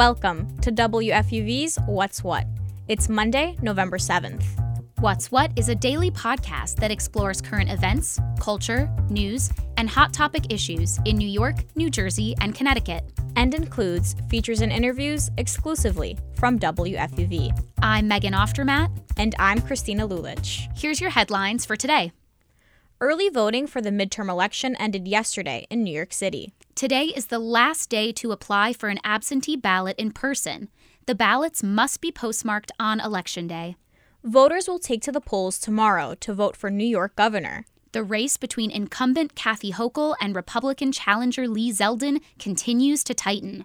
Welcome to WFUV's What's What. It's Monday, November 7th. What's What is a daily podcast that explores current events, culture, news, and hot topic issues in New York, New Jersey, and Connecticut. And includes features and interviews exclusively from WFUV. I'm Megan Oftermatt. And I'm Christina Lulich. Here's your headlines for today. Early voting for the midterm election ended yesterday in New York City. Today is the last day to apply for an absentee ballot in person. The ballots must be postmarked on Election Day. Voters will take to the polls tomorrow to vote for New York governor. The race between incumbent Kathy Hochul and Republican challenger Lee Zeldin continues to tighten.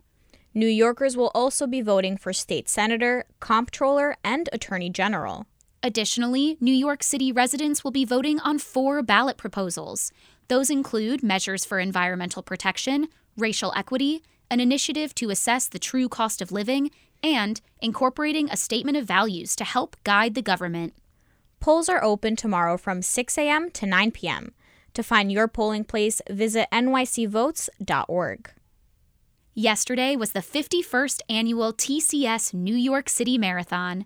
New Yorkers will also be voting for state senator, comptroller, and attorney general. Additionally, New York City residents will be voting on four ballot proposals. Those include measures for environmental protection, racial equity, an initiative to assess the true cost of living, and incorporating a statement of values to help guide the government. Polls are open tomorrow from 6 a.m. to 9 p.m. To find your polling place, visit nycvotes.org. Yesterday was the 51st annual TCS New York City Marathon.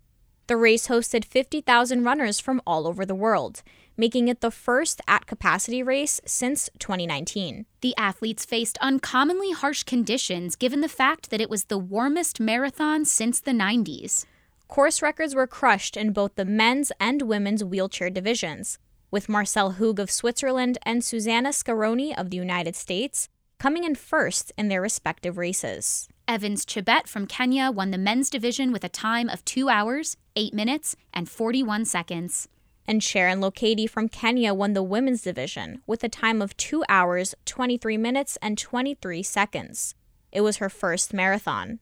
The race hosted 50,000 runners from all over the world, making it the first at capacity race since 2019. The athletes faced uncommonly harsh conditions given the fact that it was the warmest marathon since the 90s. Course records were crushed in both the men's and women's wheelchair divisions, with Marcel Hug of Switzerland and Susannah Scaroni of the United States coming in first in their respective races. Evans Chebet from Kenya won the men's division with a time of 2 hours, 8 minutes, and 41 seconds. And Sharon Lokedi from Kenya won the women's division with a time of 2 hours, 23 minutes, and 23 seconds. It was her first marathon.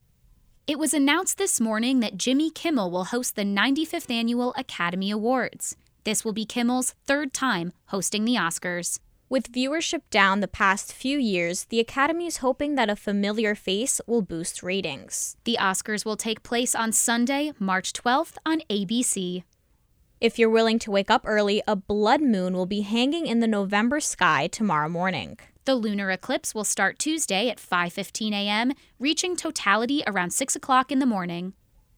It was announced this morning that Jimmy Kimmel will host the 95th Annual Academy Awards. This will be Kimmel's third time hosting the Oscars. With viewership down the past few years, the Academy is hoping that a familiar face will boost ratings. The Oscars will take place on Sunday, March 12th on ABC. If you're willing to wake up early, a blood moon will be hanging in the November sky tomorrow morning. The lunar eclipse will start Tuesday at 5:15 a.m., reaching totality around 6 o'clock in the morning.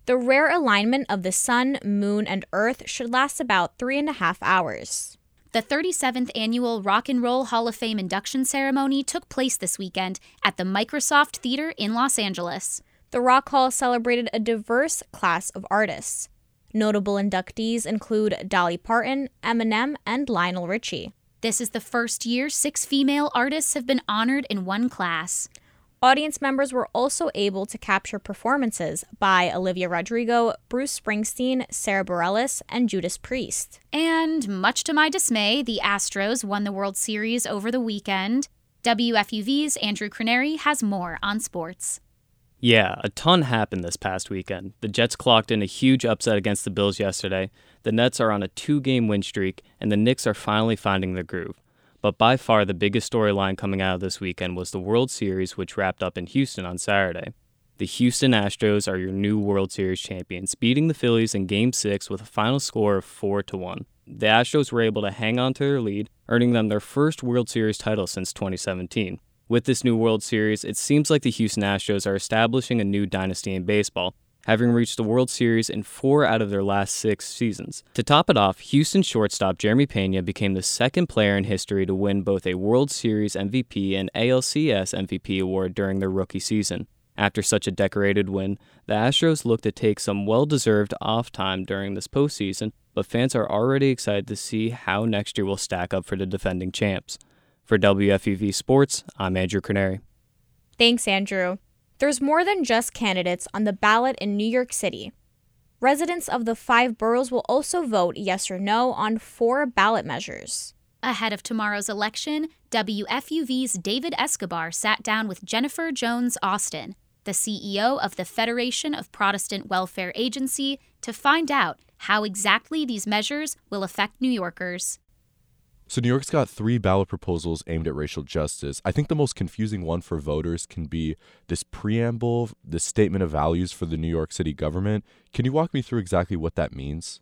The rare alignment of the sun, moon, and earth should last about three and a half hours. The 37th annual Rock and Roll Hall of Fame induction ceremony took place this weekend at the Microsoft Theater in Los Angeles. The Rock Hall celebrated a diverse class of artists. Notable inductees include Dolly Parton, Eminem, and Lionel Richie. This is the first year six female artists have been honored in one class. Audience members were also able to capture performances by Olivia Rodrigo, Bruce Springsteen, Sara Bareilles, and Judas Priest. And much to my dismay, the Astros won the World Series over the weekend. WFUV's Andrew Craneri has more on sports. Yeah, a ton happened this past weekend. The Jets clocked in a huge upset against the Bills yesterday. The Nets are on a two game win streak, and the Knicks are finally finding their groove. But by far the biggest storyline coming out of this weekend was the World Series, which wrapped up in Houston on Saturday. The Houston Astros are your new World Series champions, beating the Phillies in Game 6 with a final score of 4 to 1. The Astros were able to hang on to their lead, earning them their first World Series title since 2017. With this new World Series, it seems like the Houston Astros are establishing a new dynasty in baseball, having reached the World Series in four out of their last six seasons. To top it off, Houston shortstop Jeremy Pena became the second player in history to win both a World Series MVP and ALCS MVP award during their rookie season. After such a decorated win, the Astros look to take some well deserved off time during this postseason, but fans are already excited to see how next year will stack up for the defending champs. For WFUV Sports, I'm Andrew Craneri. Thanks, Andrew. There's more than just candidates on the ballot in New York City. Residents of the five boroughs will also vote yes or no on four ballot measures. Ahead of tomorrow's election, WFUV's David Escobar sat down with Jennifer Jones Austin, the CEO of the Federation of Protestant Welfare Agency, to find out how exactly these measures will affect New Yorkers. So, New York's got three ballot proposals aimed at racial justice. I think the most confusing one for voters can be this preamble, this statement of values for the New York City government. Can you walk me through exactly what that means?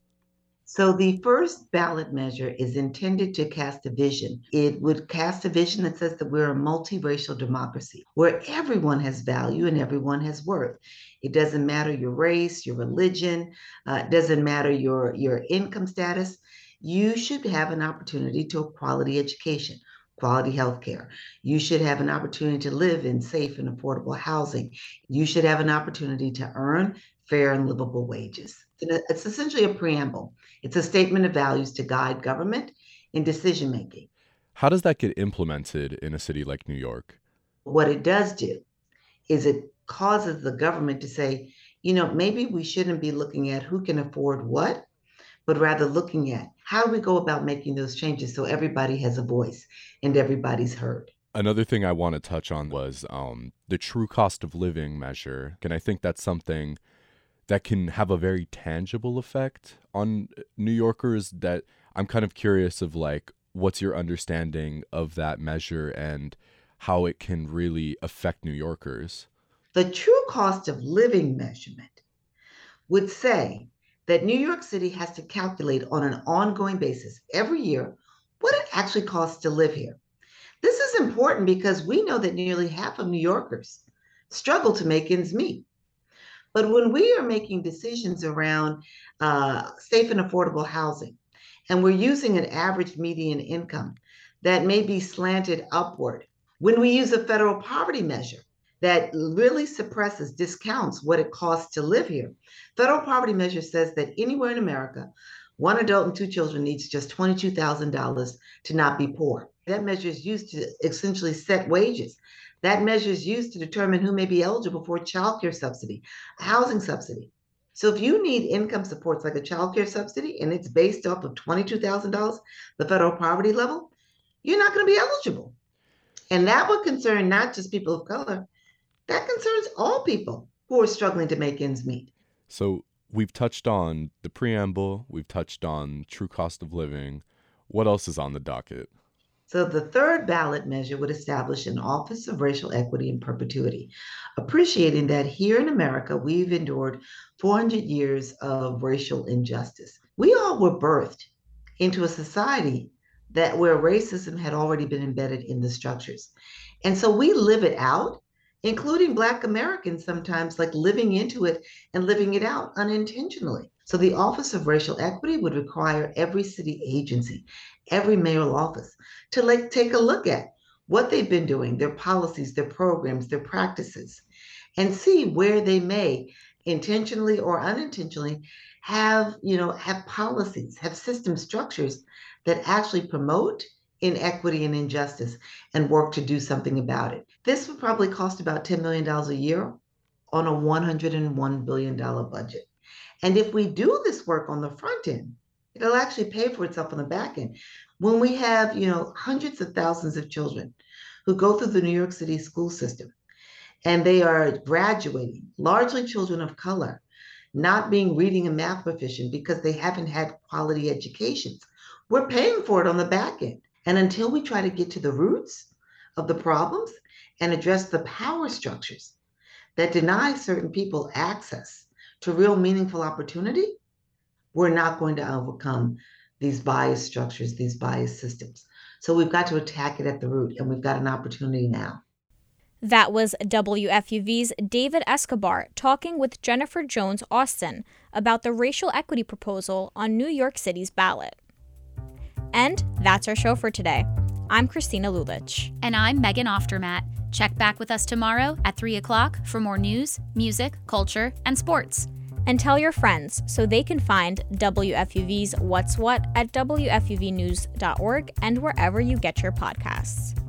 So the first ballot measure is intended to cast a vision. It would cast a vision that says that we're a multiracial democracy where everyone has value and everyone has worth. It doesn't matter your race, your religion, uh, doesn't matter your, your income status. You should have an opportunity to a quality education, quality health care. You should have an opportunity to live in safe and affordable housing. You should have an opportunity to earn fair and livable wages. It's essentially a preamble. It's a statement of values to guide government in decision making. How does that get implemented in a city like New York? What it does do is it causes the government to say, you know, maybe we shouldn't be looking at who can afford what, but rather looking at how do we go about making those changes so everybody has a voice and everybody's heard. Another thing I want to touch on was um, the true cost of living measure. And I think that's something that can have a very tangible effect on New Yorkers that I'm kind of curious of like what's your understanding of that measure and how it can really affect New Yorkers? The true cost of living measurement would say that New York City has to calculate on an ongoing basis every year what it actually costs to live here. This is important because we know that nearly half of New Yorkers struggle to make ends meet. But when we are making decisions around uh, safe and affordable housing, and we're using an average median income that may be slanted upward, when we use a federal poverty measure that really suppresses, discounts what it costs to live here, federal poverty measure says that anywhere in America, one adult and two children needs just $22,000 to not be poor. That measure is used to essentially set wages. That measure is used to determine who may be eligible for a child care subsidy, a housing subsidy. So if you need income supports like a child care subsidy and it's based off of $22,000, the federal poverty level, you're not going to be eligible. And that would concern not just people of color, that concerns all people who are struggling to make ends meet. So we've touched on the preamble, we've touched on true cost of living. What else is on the docket? So the third ballot measure would establish an Office of Racial Equity in perpetuity, appreciating that here in America, we've endured 400 years of racial injustice. We all were birthed into a society that where racism had already been embedded in the structures. And so we live it out, including Black Americans sometimes like living into it and living it out unintentionally. So the Office of Racial Equity would require every city agency, every mayoral office to like take a look at what they've been doing, their policies, their programs, their practices, and see where they may intentionally or unintentionally have, you know, have policies, have system structures that actually promote inequity and injustice and work to do something about it. This would probably cost about $10 million a year on a $101 billion budget. And if we do this work on the front end, it'll actually pay for itself on the back end. When we have, you know, hundreds of thousands of children who go through the New York City school system and they are graduating, largely children of color, not being reading and math proficient because they haven't had quality educations. We're paying for it on the back end. And until we try to get to the roots of the problems and address the power structures that deny certain people access to real meaningful opportunity, we're not going to overcome these bias structures, these bias systems. So we've got to attack it at the root, and we've got an opportunity now. That was WFUV's David Escobar talking with Jennifer Jones Austin about the racial equity proposal on New York City's ballot. And that's our show for today. I'm Christina Lulich. And I'm Megan Oftermatt. Check back with us tomorrow at 3 o'clock for more news, music, culture, and sports. And tell your friends so they can find WFUV's What's What at WFUVnews.org and wherever you get your podcasts.